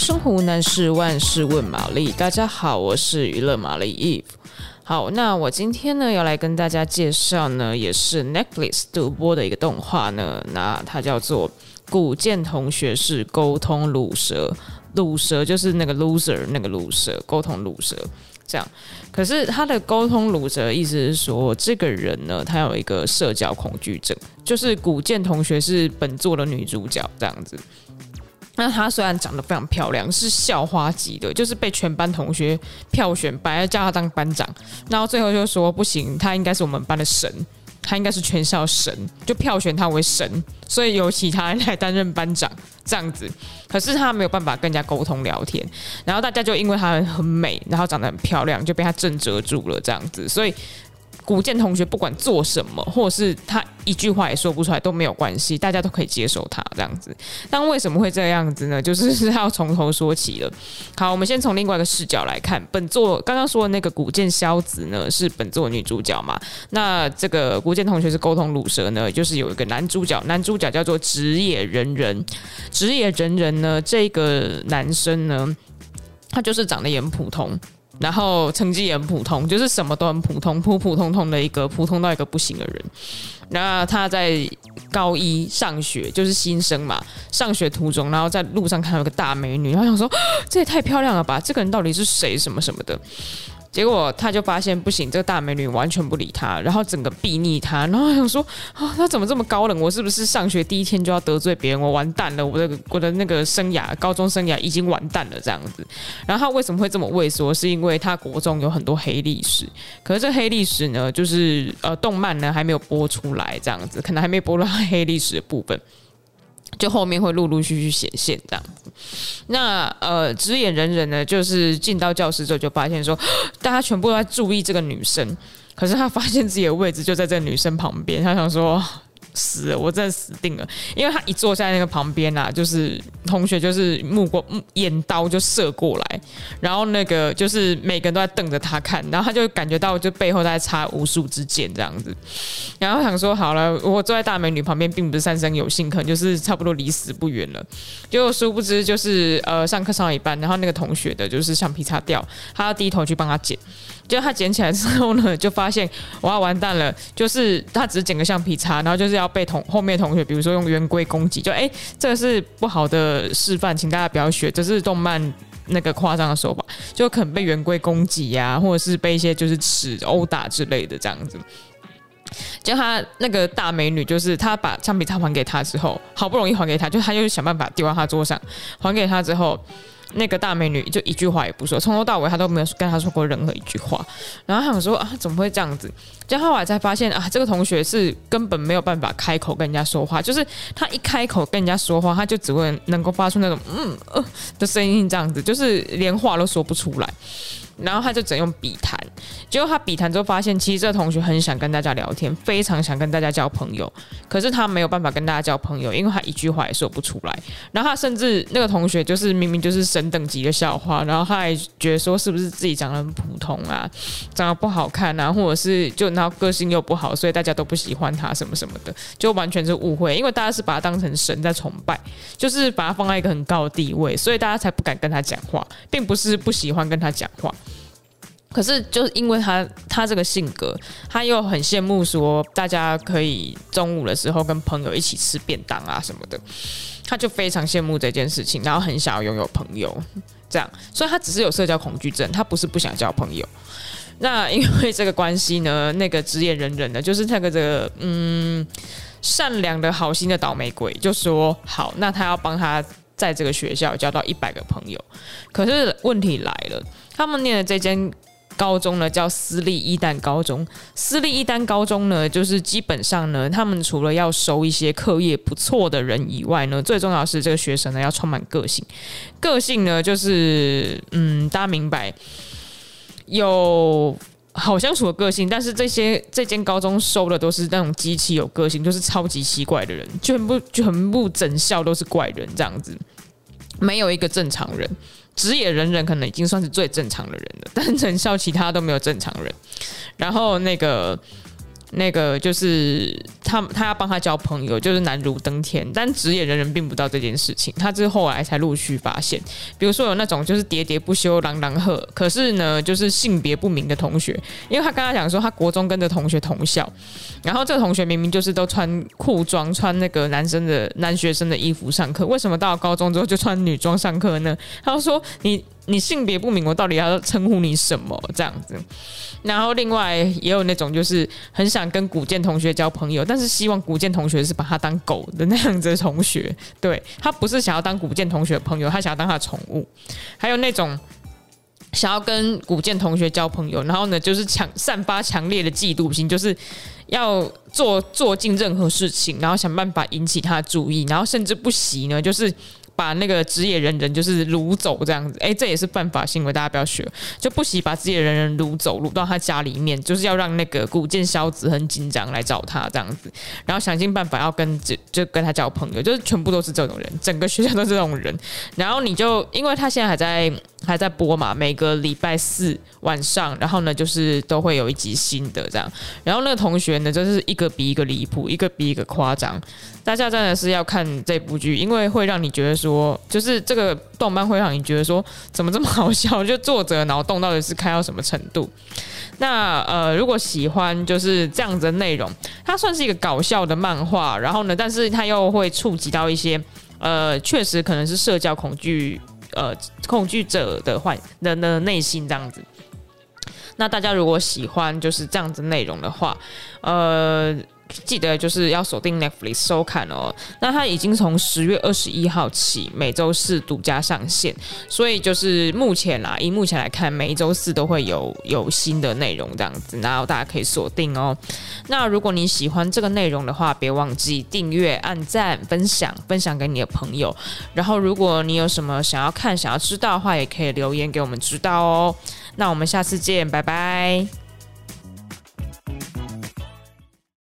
生活无难事，万事问玛丽。大家好，我是娱乐玛丽 Eve。好，那我今天呢要来跟大家介绍呢，也是 Netflix 独播的一个动画呢。那它叫做《古剑同学是沟通鲁蛇》，鲁蛇就是那个 loser 那个鲁蛇，沟通鲁蛇这样。可是他的沟通鲁蛇意思是说，这个人呢，他有一个社交恐惧症，就是古剑同学是本作的女主角这样子。那她虽然长得非常漂亮，是校花级的，就是被全班同学票选，本来叫她当班长，然后最后就说不行，她应该是我们班的神，她应该是全校神，就票选她为神，所以由其他人来担任班长这样子。可是她没有办法跟人家沟通聊天，然后大家就因为她很美，然后长得很漂亮，就被她震慑住了这样子，所以。古见同学不管做什么，或者是他一句话也说不出来都没有关系，大家都可以接受他这样子。但为什么会这样子呢？就是要从头说起了。好，我们先从另外一个视角来看，本作刚刚说的那个古剑萧子呢，是本作女主角嘛？那这个古剑同学是沟通鲁蛇呢，就是有一个男主角，男主角叫做直野仁人。直野仁人呢，这个男生呢，他就是长得也很普通。然后成绩也很普通，就是什么都很普通，普普通通的一个普通到一个不行的人。那他在高一上学，就是新生嘛，上学途中，然后在路上看到一个大美女，然后想说这也太漂亮了吧，这个人到底是谁？什么什么的。结果他就发现不行，这个大美女完全不理他，然后整个避睨他，然后想说啊，他怎么这么高冷？我是不是上学第一天就要得罪别人？我完蛋了，我的我的那个生涯，高中生涯已经完蛋了这样子。然后他为什么会这么畏缩？是因为他国中有很多黑历史，可是这黑历史呢，就是呃，动漫呢还没有播出来，这样子，可能还没播到黑历史的部分。就后面会陆陆续续显现这样子，那呃，直眼人人呢，就是进到教室之后就发现说，大家全部都在注意这个女生，可是他发现自己的位置就在这个女生旁边，他想说。死，我真的死定了，因为他一坐在那个旁边啊，就是同学就是目光眼刀就射过来，然后那个就是每个人都在瞪着他看，然后他就感觉到就背后在插无数支箭这样子，然后想说好了，我坐在大美女旁边并不是三生有幸，可能就是差不多离死不远了，就殊不知就是呃上课上到一半，然后那个同学的就是橡皮擦掉，他要低头去帮他捡。就他捡起来之后呢，就发现哇完蛋了，就是他只是捡个橡皮擦，然后就是要被同后面同学，比如说用圆规攻击，就哎、这个是不好的示范，请大家不要学，这是动漫那个夸张的手法，就可能被圆规攻击呀，或者是被一些就是尺殴打之类的这样子。就他那个大美女，就是他把橡皮擦还给他之后，好不容易还给他，就他又想办法丢到他桌上，还给他之后。那个大美女就一句话也不说，从头到尾她都没有跟他说过任何一句话。然后她想说啊，怎么会这样子？然后来才发现啊，这个同学是根本没有办法开口跟人家说话，就是他一开口跟人家说话，他就只会能够发出那种嗯呃的声音，这样子，就是连话都说不出来。然后他就只能用笔谈，结果他比谈之后发现，其实这个同学很想跟大家聊天，非常想跟大家交朋友，可是他没有办法跟大家交朋友，因为他一句话也说不出来。然后他甚至那个同学就是明明就是神等级的校花，然后他还觉得说是不是自己长得很普通啊，长得不好看啊，或者是就然后个性又不好，所以大家都不喜欢他什么什么的，就完全是误会，因为大家是把他当成神在崇拜，就是把他放在一个很高的地位，所以大家才不敢跟他讲话，并不是不喜欢跟他讲话。可是，就是因为他他这个性格，他又很羡慕说大家可以中午的时候跟朋友一起吃便当啊什么的，他就非常羡慕这件事情，然后很想要拥有朋友，这样，所以他只是有社交恐惧症，他不是不想交朋友。那因为这个关系呢，那个直野仁人呢，就是那个这个嗯善良的好心的倒霉鬼，就说好，那他要帮他在这个学校交到一百个朋友。可是问题来了，他们念的这间。高中呢叫私立一丹高中，私立一丹高中呢，就是基本上呢，他们除了要收一些课业不错的人以外呢，最重要是这个学生呢要充满个性。个性呢，就是嗯，大家明白，有好相处的个性，但是这些这间高中收的都是那种极其有个性，就是超级奇怪的人，全部全部整校都是怪人这样子，没有一个正常人。职野人人可能已经算是最正常的人了，但整校其他都没有正常人。然后那个那个就是他他要帮他交朋友，就是难如登天。但职业人人并不知道这件事情，他是后来才陆续发现。比如说有那种就是喋喋不休、朗朗喝，可是呢就是性别不明的同学，因为他跟他讲说他国中跟着同学同校，然后这个同学明明就是都穿裤装、穿那个男生的男学生的衣服上课，为什么到了高中之后就穿女装上课呢？他说你。你性别不明，我到底要称呼你什么？这样子，然后另外也有那种就是很想跟古建同学交朋友，但是希望古建同学是把他当狗的那样子的同学，对，他不是想要当古建同学的朋友，他想要当他的宠物。还有那种想要跟古建同学交朋友，然后呢就是强散发强烈的嫉妒心，就是要做做尽任何事情，然后想办法引起他的注意，然后甚至不惜呢就是。把那个职业人人就是掳走这样子，哎，这也是犯法行为，大家不要学，就不惜把职业人人掳走，掳到他家里面，就是要让那个古剑萧子很紧张来找他这样子，然后想尽办法要跟就就跟他交朋友，就是全部都是这种人，整个学校都是这种人，然后你就因为他现在还在还在播嘛，每个礼拜四晚上，然后呢就是都会有一集新的这样，然后那个同学呢就是一个比一个离谱，一个比一个夸张。大家真的是要看这部剧，因为会让你觉得说，就是这个动漫会让你觉得说，怎么这么好笑？就作者脑洞到底是开到什么程度？那呃，如果喜欢就是这样子的内容，它算是一个搞笑的漫画，然后呢，但是它又会触及到一些呃，确实可能是社交恐惧呃恐惧者的坏人的内心这样子。那大家如果喜欢就是这样子内容的话，呃。记得就是要锁定 Netflix 收看哦。那它已经从十月二十一号起每周四独家上线，所以就是目前啦，以目前来看，每一周四都会有有新的内容这样子，然后大家可以锁定哦。那如果你喜欢这个内容的话，别忘记订阅、按赞、分享，分享给你的朋友。然后如果你有什么想要看、想要知道的话，也可以留言给我们知道哦。那我们下次见，拜拜。